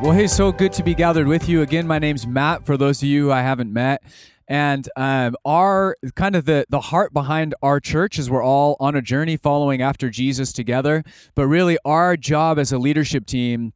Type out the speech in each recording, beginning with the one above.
hey, so good to be gathered with you again. My name's Matt. For those of you who I haven't met, and um, our kind of the the heart behind our church is we're all on a journey following after Jesus together. But really, our job as a leadership team,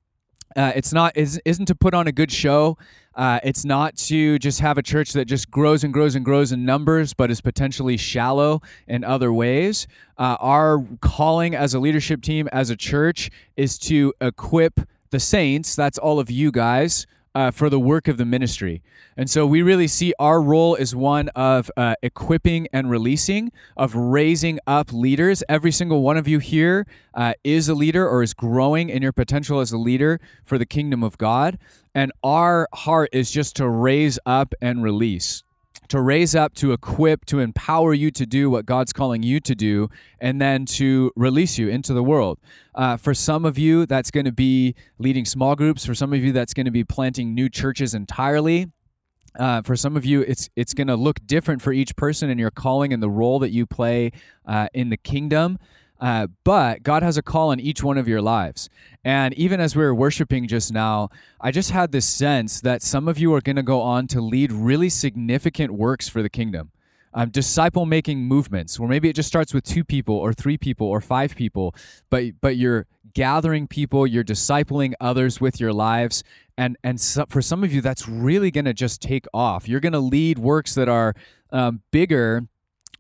uh, it's not is, isn't to put on a good show. Uh, it's not to just have a church that just grows and grows and grows in numbers, but is potentially shallow in other ways. Uh, our calling as a leadership team, as a church, is to equip the saints. That's all of you guys uh, for the work of the ministry. And so we really see our role as one of uh, equipping and releasing, of raising up leaders. Every single one of you here uh, is a leader or is growing in your potential as a leader for the kingdom of God. And our heart is just to raise up and release to raise up, to equip, to empower you to do what God's calling you to do, and then to release you into the world. Uh, for some of you, that's going to be leading small groups. For some of you, that's going to be planting new churches entirely. Uh, for some of you, it's it's going to look different for each person and your calling and the role that you play uh, in the kingdom. Uh, but God has a call on each one of your lives. And even as we were worshiping just now, I just had this sense that some of you are going to go on to lead really significant works for the kingdom. Um, disciple making movements where maybe it just starts with two people or three people or five people but but you're gathering people you're discipling others with your lives and and so, for some of you that's really going to just take off you're going to lead works that are um, bigger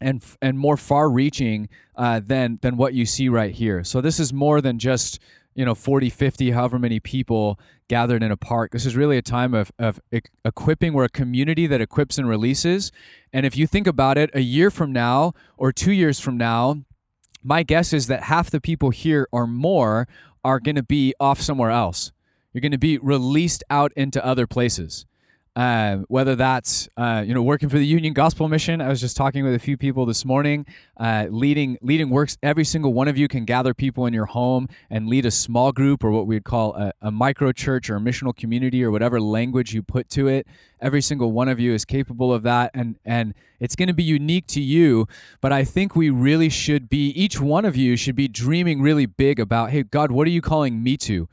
and and more far-reaching uh, than than what you see right here. So this is more than just you know 40 50 however many people gathered in a park. This is really a time of, of equipping we're a community that equips and releases. And if you think about it a year from now or two years from now my guess is that half the people here or more are going to be off somewhere else. You're going to be released out into other places uh, whether that's uh, you know working for the Union Gospel Mission. I was just talking with a few people this morning. Uh, leading leading works. Every single one of you can gather people in your home and lead a small group or what we'd call a, a micro church or a missional community or whatever language you put to it. Every single one of you is capable of that, and and it's going to be unique to you. But I think we really should be. Each one of you should be dreaming really big about. Hey, God, what are you calling me to?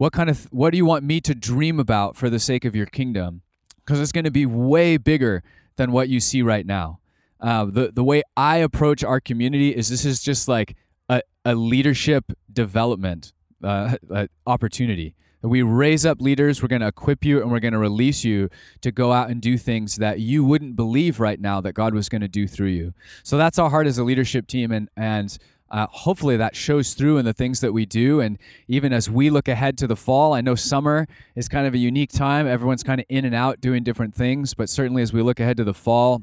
What kind of what do you want me to dream about for the sake of your kingdom? Because it's going to be way bigger than what you see right now. Uh, the the way I approach our community is this is just like a, a leadership development uh, opportunity. We raise up leaders, we're going to equip you, and we're going to release you to go out and do things that you wouldn't believe right now that God was going to do through you. So that's our heart as a leadership team, and and uh, hopefully that shows through in the things that we do. And even as we look ahead to the fall, I know summer is kind of a unique time. Everyone's kind of in and out doing different things. But certainly as we look ahead to the fall,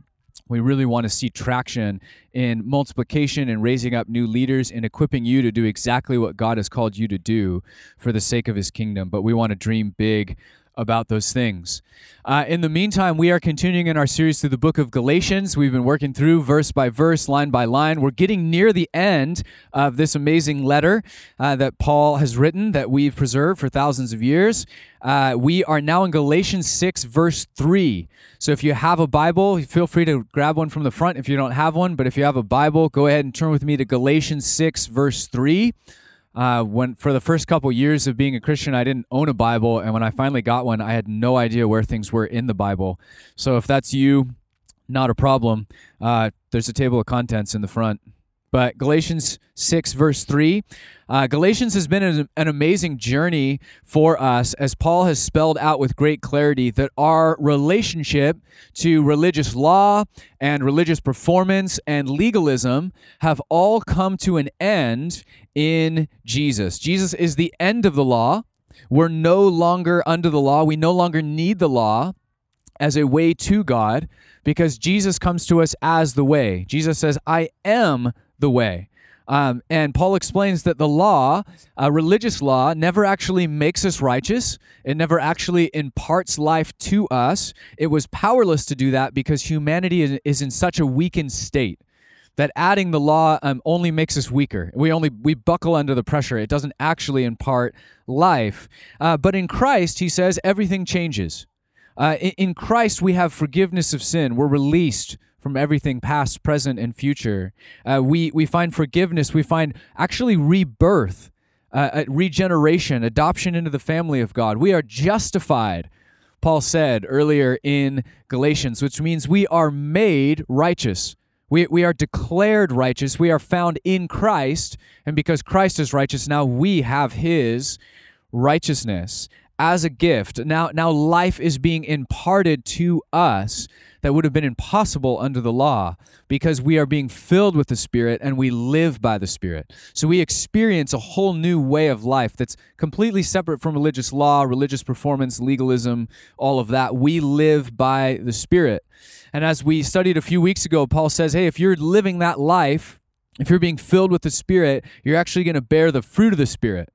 we really want to see traction in multiplication and raising up new leaders and equipping you to do exactly what God has called you to do for the sake of his kingdom. But we want to dream big about those things. Uh, in the meantime, we are continuing in our series through the book of Galatians. We've been working through verse by verse, line by line. We're getting near the end of this amazing letter uh, that Paul has written that we've preserved for thousands of years. Uh, we are now in Galatians 6, verse 3. So if you have a Bible, feel free to grab one from the front if you don't have one. But if you have a Bible, go ahead and turn with me to Galatians 6, verse 3 uh, when for the first couple years of being a Christian, I didn't own a Bible, and when I finally got one, I had no idea where things were in the Bible. So if that's you, not a problem. Uh, there's a table of contents in the front. But Galatians 6, verse 3. Uh, Galatians has been an, an, amazing journey for us as Paul has spelled out with great clarity that our relationship to religious law and religious performance and legalism have all come to an end in Jesus. Jesus is the end of the law. We're no longer under the law. We no longer need the law as a way to God because Jesus comes to us as the way. Jesus says, I am the way. Um, and Paul explains that the law, religious law, never actually makes us righteous. It never actually imparts life to us. It was powerless to do that because humanity is, is in such a weakened state that adding the law um, only makes us weaker. We only we buckle under the pressure. It doesn't actually impart life. Uh, but in Christ, he says everything changes. Uh, in, in Christ, we have forgiveness of sin. We're released from everything past, present, and future. Uh, we, we find forgiveness. We find actually rebirth. uh, regeneration, adoption into the family of God. We are justified, Paul said earlier in Galatians, which means we are made righteous. We, we are declared righteous. We are found in Christ. And because Christ is righteous, now we have his righteousness as a gift. Now, now life is being imparted to us that would have been impossible under the law because we are being filled with the Spirit and we live by the Spirit. So we experience a whole new way of life that's completely separate from religious law, religious performance, legalism, all of that. We live by the Spirit. And as we studied a few weeks ago, Paul says, hey, if you're living that life, if you're being filled with the Spirit, you're actually going to bear the fruit of the Spirit.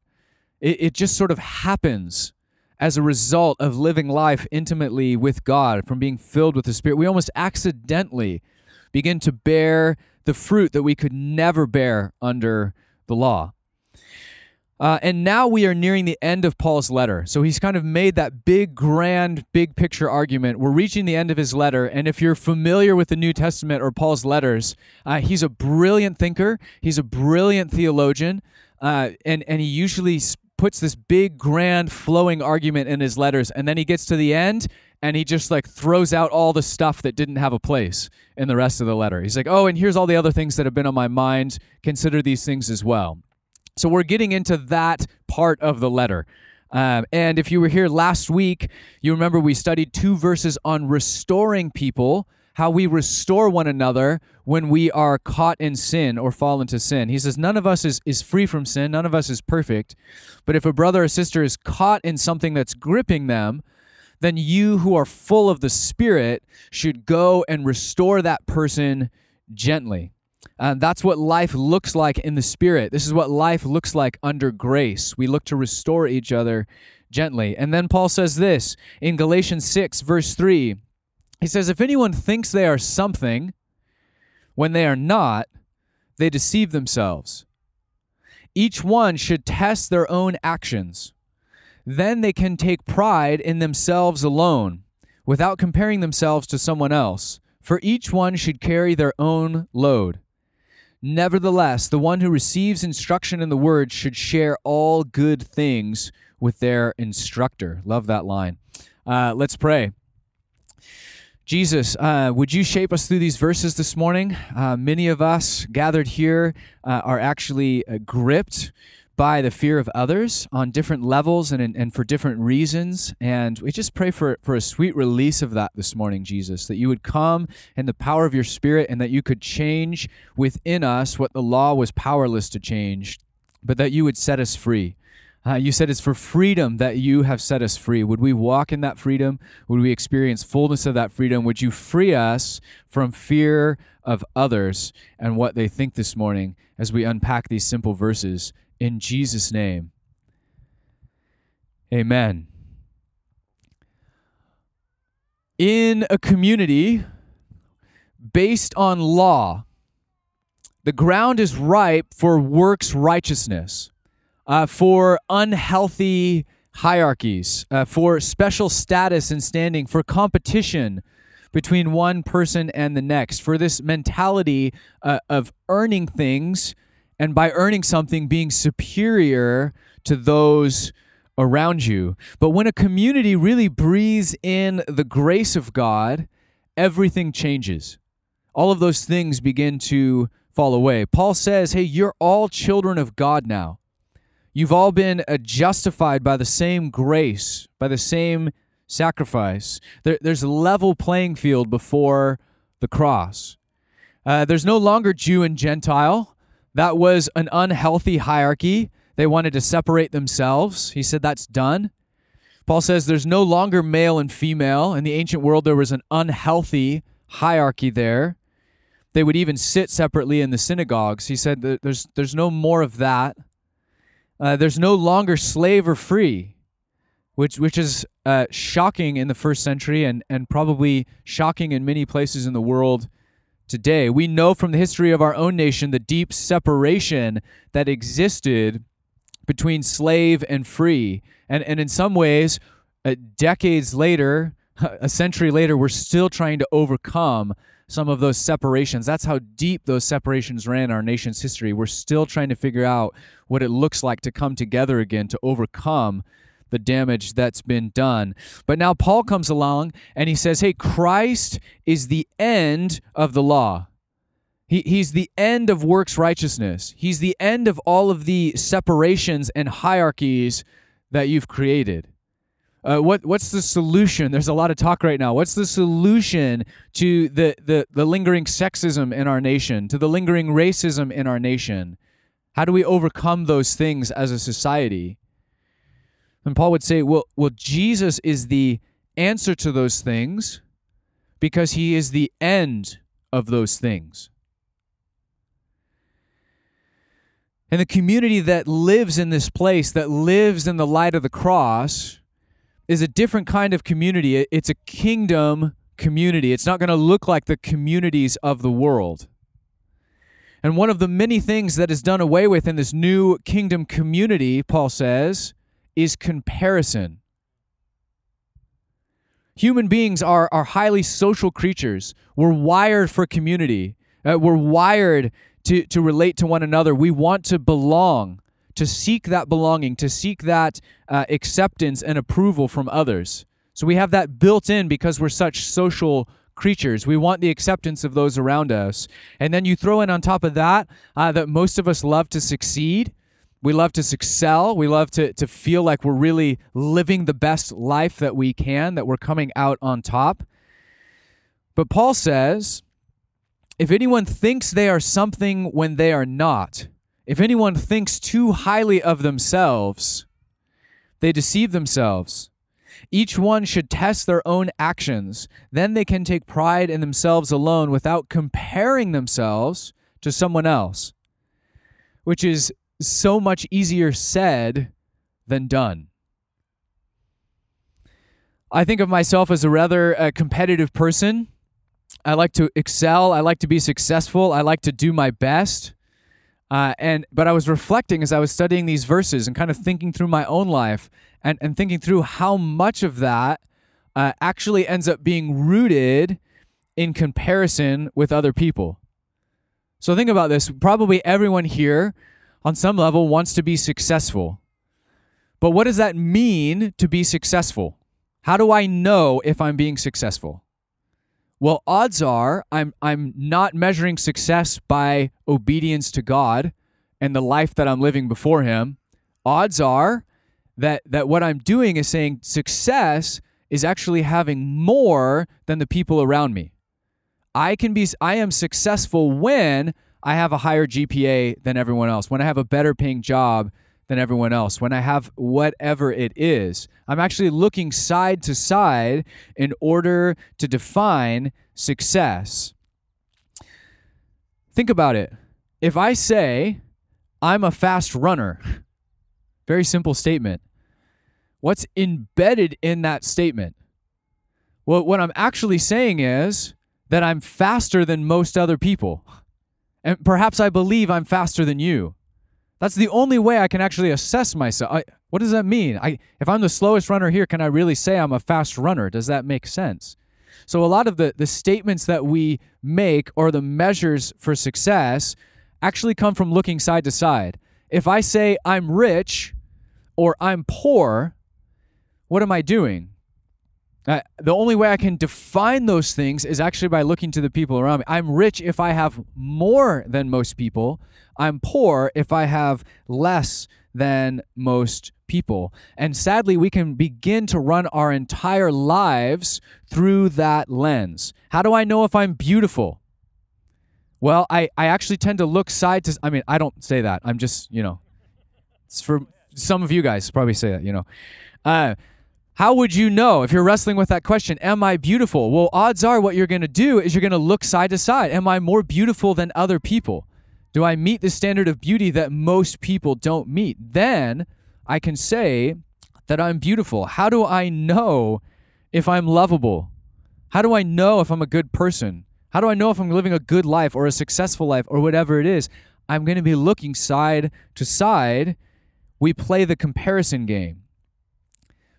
It, it just sort of happens as a result of living life intimately with God, from being filled with the Spirit, we almost accidentally begin to bear the fruit that we could never bear under the law. Uh, and now we are nearing the end of Paul's letter. So he's kind of made that big, grand, big picture argument. We're reaching the end of his letter. And if you're familiar with the New Testament or Paul's letters, uh, he's a brilliant thinker, he's a brilliant theologian. Uh, and, and he usually puts this big, grand, flowing argument in his letters, and then he gets to the end and he just like throws out all the stuff that didn't have a place in the rest of the letter. He's like, oh, and here's all the other things that have been on my mind. Consider these things as well. So we're getting into that part of the letter. Um, and if you were here last week, you remember we studied two verses on restoring people how we restore one another when we are caught in sin or fall into sin. He says, None of us is, is free from sin, none of us is perfect. But if a brother or sister is caught in something that's gripping them, then you who are full of the Spirit should go and restore that person gently. And that's what life looks like in the Spirit. This is what life looks like under grace. We look to restore each other gently. And then Paul says this in Galatians 6, verse 3 he says, If anyone thinks they are something when they are not, they deceive themselves. Each one should test their own actions. Then they can take pride in themselves alone, without comparing themselves to someone else, for each one should carry their own load. Nevertheless, the one who receives instruction in the word should share all good things with their instructor. Love that line. Uh, let's pray. Jesus, uh, would you shape us through these verses this morning? Uh, many of us gathered here uh, are actually uh, gripped by the fear of others on different levels and, and for different reasons. And we just pray for, for a sweet release of that this morning, Jesus, that you would come in the power of your Spirit and that you could change within us what the law was powerless to change, but that you would set us free. Uh, you said it's for freedom that you have set us free. Would we walk in that freedom? Would we experience fullness of that freedom? Would you free us from fear of others and what they think this morning as we unpack these simple verses? In Jesus' name, amen. In a community based on law, the ground is ripe for works righteousness uh, for unhealthy hierarchies, uh, for special status and standing, for competition between one person and the next, for this mentality uh, of earning things and by earning something being superior to those around you. But when a community really breathes in the grace of God, everything changes. All of those things begin to fall away. Paul says, Hey, you're all children of God now. You've all been uh, justified by the same grace, by the same sacrifice. There, there's a level playing field before the cross. Uh, there's no longer Jew and Gentile. That was an unhealthy hierarchy. They wanted to separate themselves. He said that's done. Paul says there's no longer male and female. In the ancient world, there was an unhealthy hierarchy there. They would even sit separately in the synagogues. He said there's, there's no more of that. Uh, there's no longer slave or free, which which is uh, shocking in the first century and and probably shocking in many places in the world today. We know from the history of our own nation the deep separation that existed between slave and free, and and in some ways, uh, decades later, a century later, we're still trying to overcome some of those separations. That's how deep those separations ran in our nation's history. We're still trying to figure out what it looks like to come together again to overcome the damage that's been done. But now Paul comes along and he says, Hey, Christ is the end of the law. He, he's the end of works righteousness. He's the end of all of the separations and hierarchies that you've created. Uh, what what's the solution? There's a lot of talk right now. What's the solution to the, the the lingering sexism in our nation, to the lingering racism in our nation? How do we overcome those things as a society? And Paul would say, well, well, Jesus is the answer to those things because he is the end of those things. And the community that lives in this place, that lives in the light of the cross, is a different kind of community. It's a kingdom community. It's not going to look like the communities of the world. And one of the many things that is done away with in this new kingdom community, Paul says, is comparison. Human beings are, are highly social creatures. We're wired for community. Uh, we're wired to, to relate to one another. We want to belong to seek that belonging, to seek that uh, acceptance and approval from others. So we have that built in because we're such social creatures. We want the acceptance of those around us. And then you throw in on top of that uh, that most of us love to succeed. We love to excel. We love to, to feel like we're really living the best life that we can, that we're coming out on top. But Paul says if anyone thinks they are something when they are not, if anyone thinks too highly of themselves, they deceive themselves. Each one should test their own actions. Then they can take pride in themselves alone without comparing themselves to someone else, which is so much easier said than done. I think of myself as a rather uh, competitive person. I like to excel. I like to be successful. I like to do my best. Uh, and but I was reflecting as I was studying these verses and kind of thinking through my own life and, and thinking through how much of that uh, actually ends up being rooted in comparison with other people. So think about this. Probably everyone here on some level wants to be successful. But what does that mean to be successful? How do I know if I'm being successful? Well, odds are I'm I'm not measuring success by obedience to God and the life that I'm living before him. Odds are that that what I'm doing is saying success is actually having more than the people around me. I can be I am successful when I have a higher GPA than everyone else, when I have a better paying job than everyone else, when I have whatever it is. I'm actually looking side to side in order to define success. Think about it. If I say I'm a fast runner, very simple statement. What's embedded in that statement? Well, what I'm actually saying is that I'm faster than most other people. And perhaps I believe I'm faster than you. That's the only way I can actually assess myself. I, what does that mean? I, if I'm the slowest runner here, can I really say I'm a fast runner? Does that make sense? So, a lot of the, the statements that we make or the measures for success actually come from looking side to side. If I say I'm rich or I'm poor, what am I doing? Uh, the only way I can define those things is actually by looking to the people around me. I'm rich if I have more than most people. I'm poor if I have less than most people. And sadly, we can begin to run our entire lives through that lens. How do I know if I'm beautiful? Well, I, I actually tend to look side to I mean, I don't say that. I'm just, you know, it's for some of you guys probably say that, you know. Uh, how would you know if you're wrestling with that question, am I beautiful? Well, odds are what you're going to do is you're going to look side to side. Am I more beautiful than other people? Do I meet the standard of beauty that most people don't meet? Then I can say that I'm beautiful. How do I know if I'm lovable? How do I know if I'm a good person? How do I know if I'm living a good life or a successful life or whatever it is? I'm going to be looking side to side. We play the comparison game.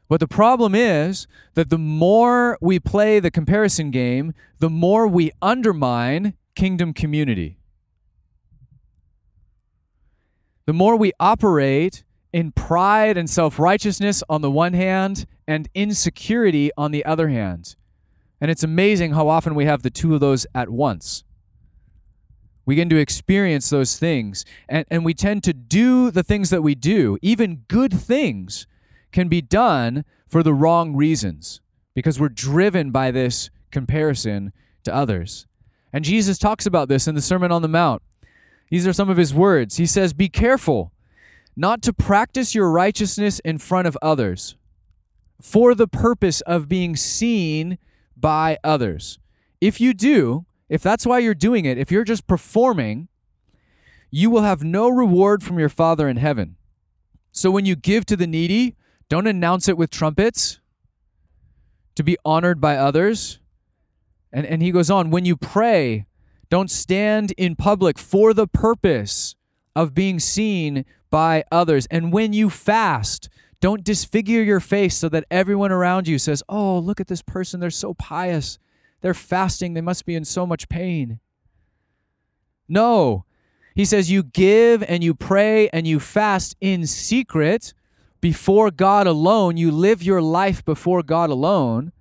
But the problem is that the more we play the comparison game, the more we undermine kingdom community. The more we operate in pride and self righteousness on the one hand and insecurity on the other hand. And it's amazing how often we have the two of those at once. We get to experience those things, and, and we tend to do the things that we do. Even good things can be done for the wrong reasons because we're driven by this comparison to others. And Jesus talks about this in the Sermon on the Mount. These are some of his words. He says, Be careful not to practice your righteousness in front of others for the purpose of being seen by others. If you do, if that's why you're doing it, if you're just performing, you will have no reward from your Father in heaven. So when you give to the needy, don't announce it with trumpets to be honored by others. And, and he goes on, when you pray, don't stand in public for the purpose of being seen by others. And when you fast, don't disfigure your face so that everyone around you says, Oh, look at this person. They're so pious. They're fasting. They must be in so much pain. No. He says, You give and you pray and you fast in secret before God alone. You live your life before God alone.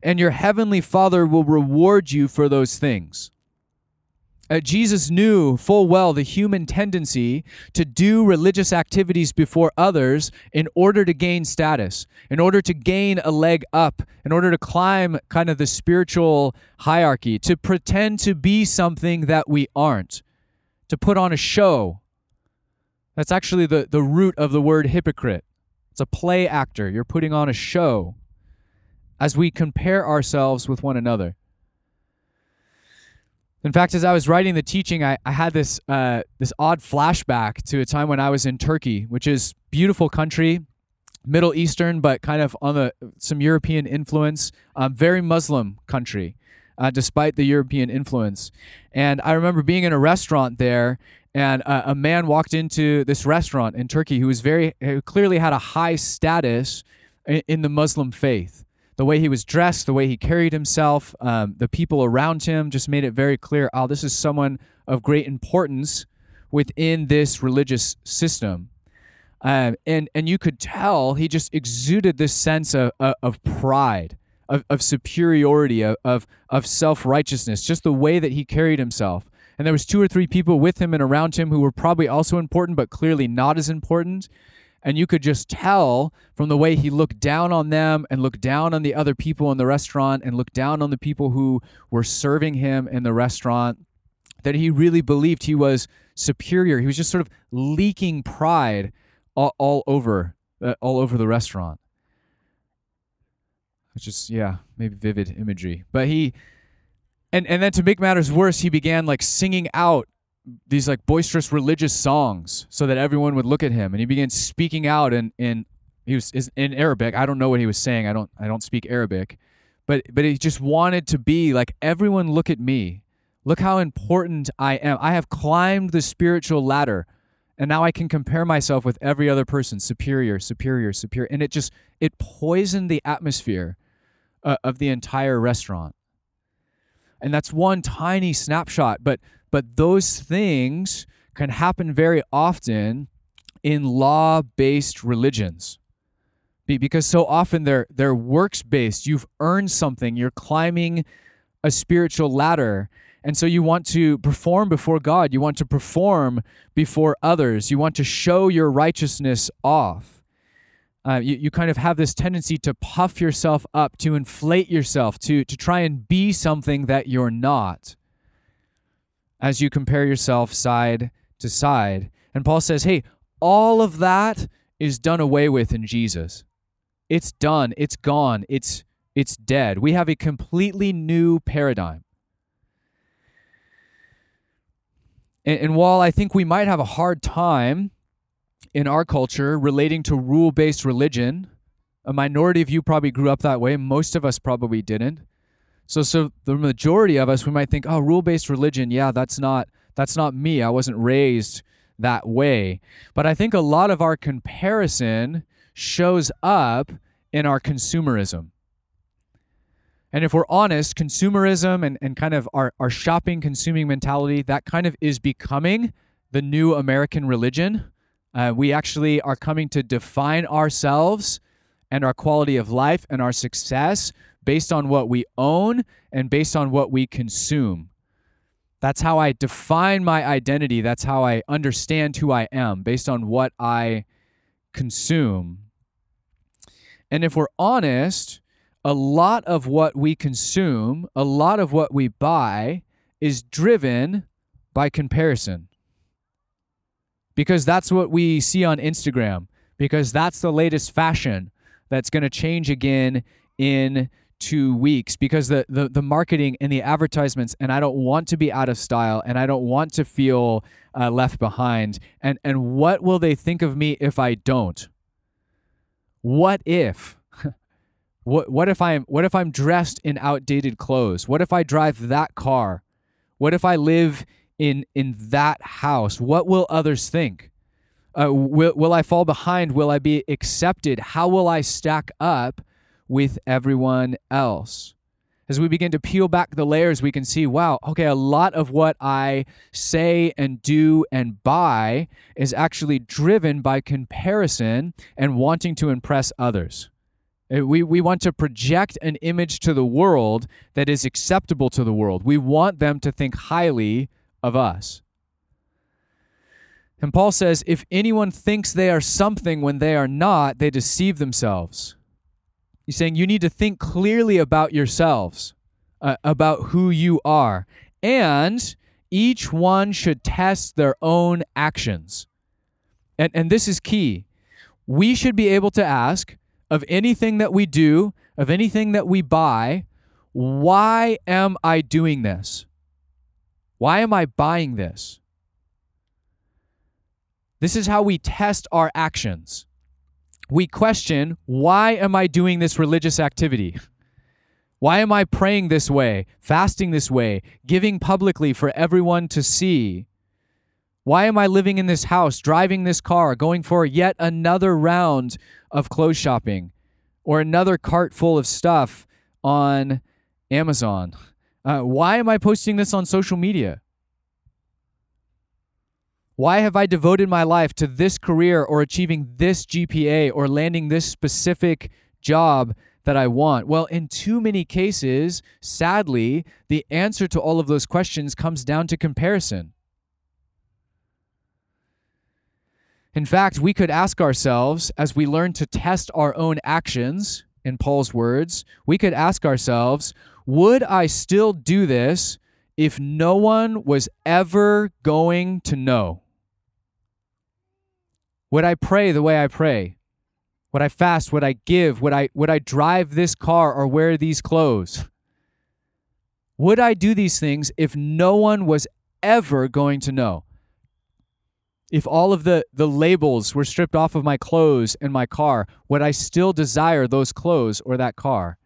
And your heavenly Father will reward you for those things. Uh, Jesus knew full well the human tendency to do religious activities before others in order to gain status, in order to gain a leg up, in order to climb kind of the spiritual hierarchy, to pretend to be something that we aren't, to put on a show. That's actually the, the root of the word hypocrite. It's a play actor. You're putting on a show as we compare ourselves with one another. In fact, as I was writing the teaching, I, I had this uh, this odd flashback to a time when I was in Turkey, which is beautiful country, Middle Eastern, but kind of on the some European influence. Um, very Muslim country, uh, despite the European influence. And I remember being in a restaurant there, and uh, a man walked into this restaurant in Turkey who was very who clearly had a high status in, in the Muslim faith the way he was dressed, the way he carried himself, um, the people around him just made it very clear oh, this is someone of great importance within this religious system. Um, and, and you could tell he just exuded this sense of, of, of pride, of, of superiority, of, of, of self righteousness, just the way that he carried himself. And there was two or three people with him and around him who were probably also important, but clearly not as important and you could just tell from the way he looked down on them and looked down on the other people in the restaurant and looked down on the people who were serving him in the restaurant that he really believed he was superior. He was just sort of leaking pride all, all over uh, all over the restaurant. It's just yeah, maybe vivid imagery. But he and and then to make matters worse, he began like singing out these like boisterous religious songs so that everyone would look at him. And he began speaking out in in he was in Arabic. I don't know what he was saying. I don't I don't speak Arabic. But but he just wanted to be like everyone look at me. Look how important I am. I have climbed the spiritual ladder and now I can compare myself with every other person superior superior superior. And it just it poisoned the atmosphere uh, of the entire restaurant and that's one tiny snapshot but but those things can happen very often in law based religions because so often they're they're works based you've earned something. You're climbing a spiritual ladder. And so you want to perform before God. You want to perform before others. You want to show your righteousness off uh, you, you kind of have this tendency to puff yourself up to inflate yourself to to try and be something that you're not as you compare yourself side to side. And Paul says, hey, all of that is done away with in Jesus. It's done, it's gone, it's it's dead. We have a completely new paradigm. And, and while I think we might have a hard time in our culture relating to rule based religion, a minority of you probably grew up that way, most of us probably didn't. So so the majority of us we might think, "Oh, rule-based religion, yeah, that's not that's not me. I wasn't raised that way." But I think a lot of our comparison shows up in our consumerism. And if we're honest, consumerism and, and kind of our, our shopping, consuming mentality, that kind of is becoming the new American religion. Uh, we actually are coming to define ourselves and our quality of life and our success based on what we own and based on what we consume. That's how I define my identity. That's how I understand who I am based on what I consume. And if we're honest, a lot of what we consume, a lot of what we buy is driven by comparison. Because that's what we see on Instagram, because that's the latest fashion that's going to change again in two weeks. Because the, the the marketing and the advertisements and i don't want to be out of style and i don't want to feel uh, left behind. And and what will they think of me if i don't? What if? What what if i'm what if i'm dressed in outdated clothes? What if i drive that car? What if i live in in that house what will others think uh, will, will i fall behind will i be accepted how will i stack up with everyone else. As we begin to peel back the layers, we can see wow, okay, a lot of what I say and do and buy is actually driven by comparison and wanting to impress others. Uh, we, we want to project an image to the world that is acceptable to the world. We want them to think highly of us. And Paul says, if anyone thinks they are something when they are not, they deceive themselves. He's saying you need to think clearly about yourselves, uh, about who you are, and each one should test their own actions. And, and this is key. We should be able to ask of anything that we do, of anything that we buy, why am I doing this? Why am I buying this? This is how we test our actions we question why am I doing this religious activity? Why am I praying this way, fasting this way, giving publicly for everyone to see? Why am I living in this house, driving this car, going for yet another round of clothes shopping or another cart full of stuff on Amazon? Uh, why am I posting this on social media? Why have I devoted my life to this career or achieving this GPA or landing this specific job that I want? Well, in too many cases, sadly, the answer to all of those questions comes down to comparison. In fact, we could ask ourselves as we learn to test our own actions, in Paul's words, we could ask ourselves, would I still do this if no one was ever going to know? Would I pray the way I pray? Would I fast? Would I give? Would I would I drive this car or wear these clothes? Would I do these things if no one was ever going to know? If all of the, the labels were stripped off of my clothes and my car, would I still desire those clothes or that car?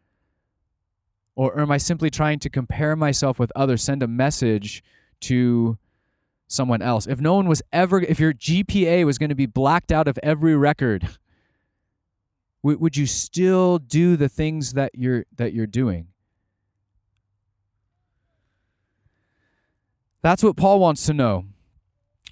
Or, or am I simply trying to compare myself with others, send a message to someone else. If no one was ever, if your GPA was going to be blacked out of every record, would you still do the things that you're that you're doing? That's what Paul wants to know.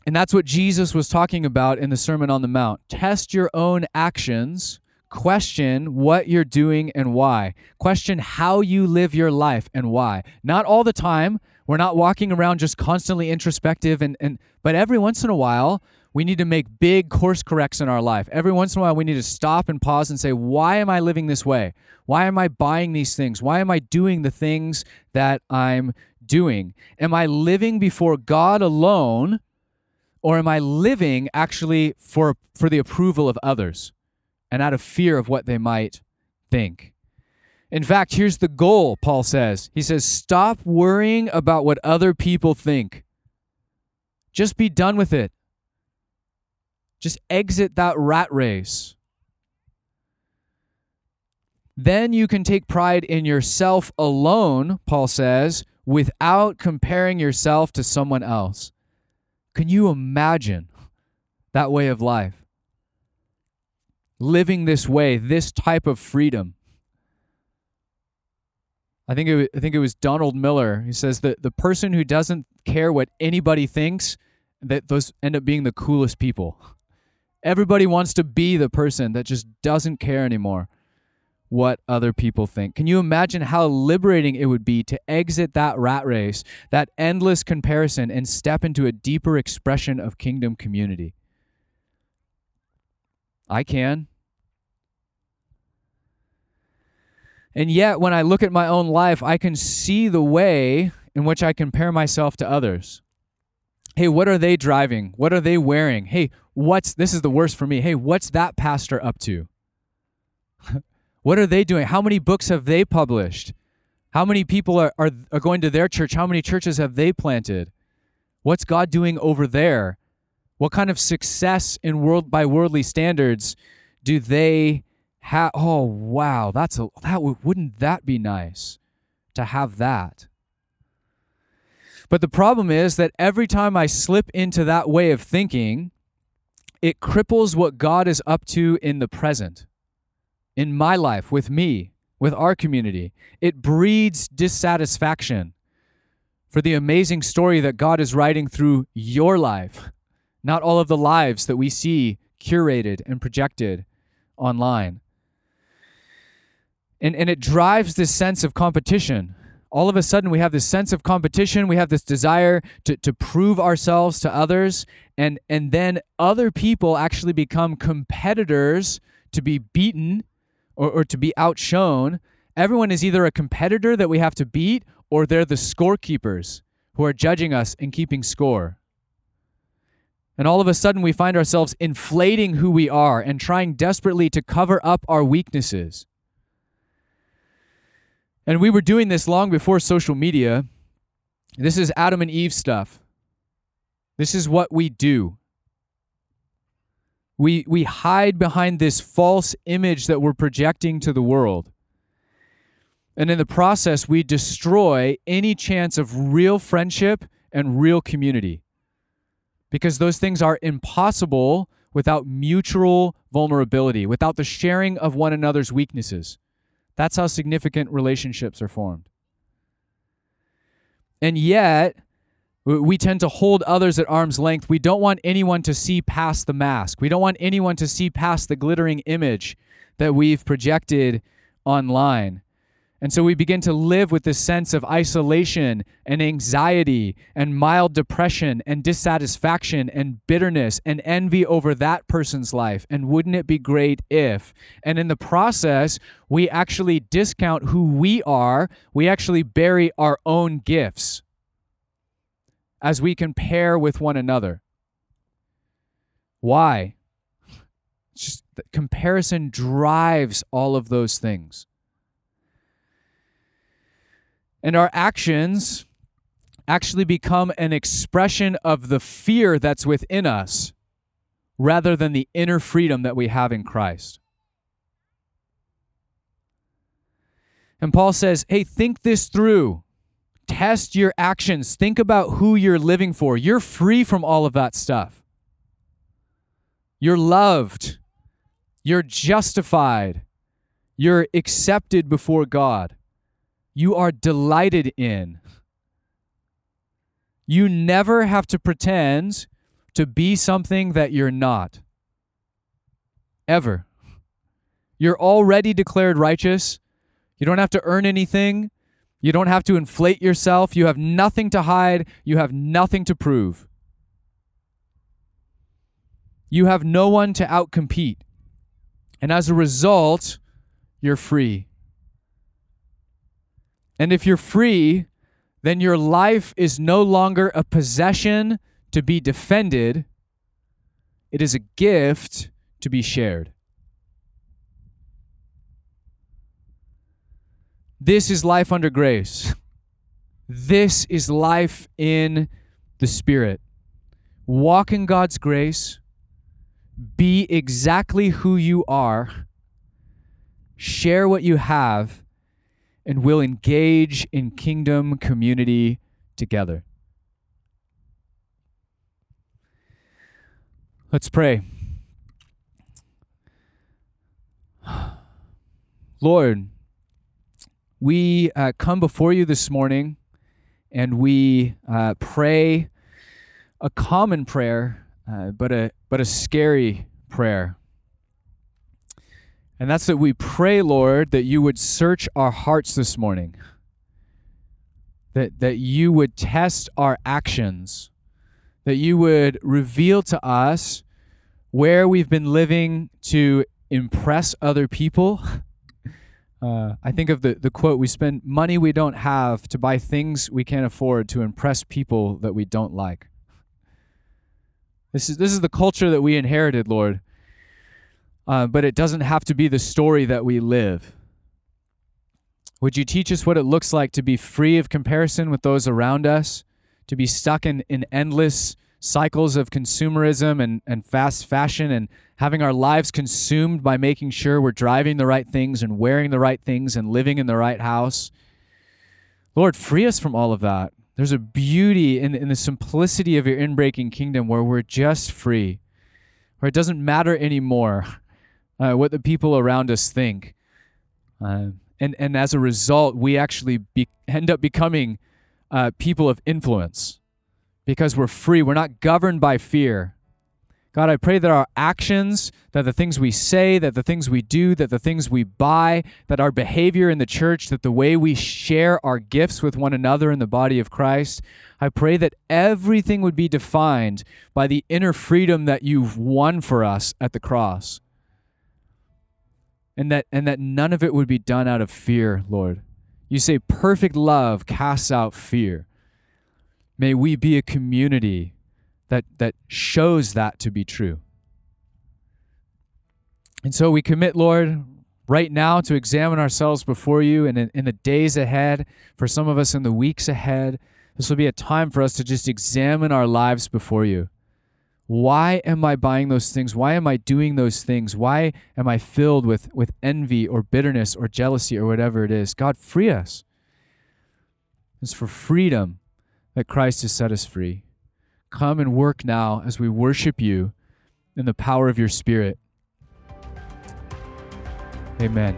And that's what Jesus was talking about in the Sermon on the Mount. Test your own actions. Question what you're doing and why. Question how you live your life and why. Not all the time, we're not walking around just constantly introspective and, and but every once in a while we need to make big course corrects in our life. Every once in a while we need to stop and pause and say, why am I living this way? Why am I buying these things? Why am I doing the things that I'm doing? Am I living before God alone or am I living actually for for the approval of others and out of fear of what they might think? In fact, here's the goal, Paul says. He says, Stop worrying about what other people think. Just be done with it. Just exit that rat race. Then you can take pride in yourself alone, Paul says, without comparing yourself to someone else. Can you imagine that way of life? Living this way, this type of freedom. I think it, I think it was Donald Miller. He says that the person who doesn't care what anybody thinks, that those end up being the coolest people. Everybody wants to be the person that just doesn't care anymore what other people think. Can you imagine how liberating it would be to exit that rat race, that endless comparison, and step into a deeper expression of kingdom community? I can. And yet, when I look at my own life, I can see the way in which I compare myself to others. Hey, what are they driving? What are they wearing? Hey, what's this is the worst for me. Hey, what's that pastor up to? what are they doing? How many books have they published? How many people are, are, are going to their church? How many churches have they planted? What's God doing over there? What kind of success in world by worldly standards do they have? Oh wow, that's a that wouldn't that be nice to have that? But the problem is that every time I slip into that way of thinking, it cripples what God is up to in the present, in my life, with me, with our community. It breeds dissatisfaction for the amazing story that God is writing through your life not all of the lives that we see curated and projected online. And, and it drives this sense of competition. All of a sudden, we have this sense of competition. We have this desire to, to prove ourselves to others. And, and then other people actually become competitors to be beaten or, or to be outshone. Everyone is either a competitor that we have to beat or they're the scorekeepers who are judging us and keeping score. And all of a sudden, we find ourselves inflating who we are and trying desperately to cover up our weaknesses. And we were doing this long before social media. This is Adam and Eve stuff. This is what we do. We, we hide behind this false image that we're projecting to the world. And in the process, we destroy any chance of real friendship and real community because those things are impossible without mutual vulnerability, without the sharing of one another's weaknesses. That's how significant relationships are formed. And yet, we tend to hold others at arm's length. We don't want anyone to see past the mask. We don't want anyone to see past the glittering image that we've projected online. And so we begin to live with this sense of isolation and anxiety and mild depression and dissatisfaction and bitterness and envy over that person's life. And wouldn't it be great if? And in the process, we actually discount who we are, we actually bury our own gifts as we compare with one another. Why? Just comparison drives all of those things. And our actions actually become an expression of the fear that's within us rather than the inner freedom that we have in Christ. And Paul says, hey, think this through. Test your actions. Think about who you're living for. You're free from all of that stuff. You're loved. You're justified. You're accepted before God you are delighted in. You never have to pretend to be something that you're not. Ever. You're already declared righteous. You don't have to earn anything. You don't have to inflate yourself. You have nothing to hide. You have nothing to prove. You have no one to outcompete. And as a result, you're free. And if you're free, then your life is no longer a possession to be defended, it is a gift to be shared. This is life under grace. This is life in the Spirit. Walk in God's grace. Be exactly who you are. Share what you have and will engage in kingdom community together. Let's pray. Lord, we uh, come before you this morning and we uh, pray a common prayer, uh, but a but a scary prayer. And that's that we pray, Lord, that you would search our hearts this morning. That that you would test our actions. That you would reveal to us where we've been living to impress other people Uh, I think of the, the quote We spend money we don't have to buy things we can't afford to impress people that we don't like. This is, this is the culture that we inherited, Lord. Uh, but it doesn't have to be the story that we live. Would you teach us what it looks like to be free of comparison with those around us, to be stuck in, in endless cycles of consumerism and, and fast fashion and having our lives consumed by making sure we're driving the right things and wearing the right things and living in the right house. Lord, free us from all of that. There's a beauty in, in the simplicity of your inbreaking kingdom where we're just free, where it doesn't matter anymore uh, what the people around us think. Uh, and, and as a result, we actually be, end up becoming uh, people of influence because we're free. We're not governed by fear. God, I pray that our actions, that the things we say, that the things we do, that the things we buy, that our behavior in the church, that the way we share our gifts with one another in the body of Christ, I pray that everything would be defined by the inner freedom that you've won for us at the cross. And that and that none of it would be done out of fear, Lord. You say perfect love casts out fear. May we be a community that, that shows that to be true. And so we commit, Lord, right now to examine ourselves before you and in, in, the days ahead, for some of us in the weeks ahead. This will be a time for us to just examine our lives before you. Why am I buying those things? Why am I doing those things? Why am I filled with, with envy or bitterness or jealousy or whatever it is? God, free us. It's for freedom that Christ has set us free. Come and work now as we worship you in the power of your Spirit. Amen.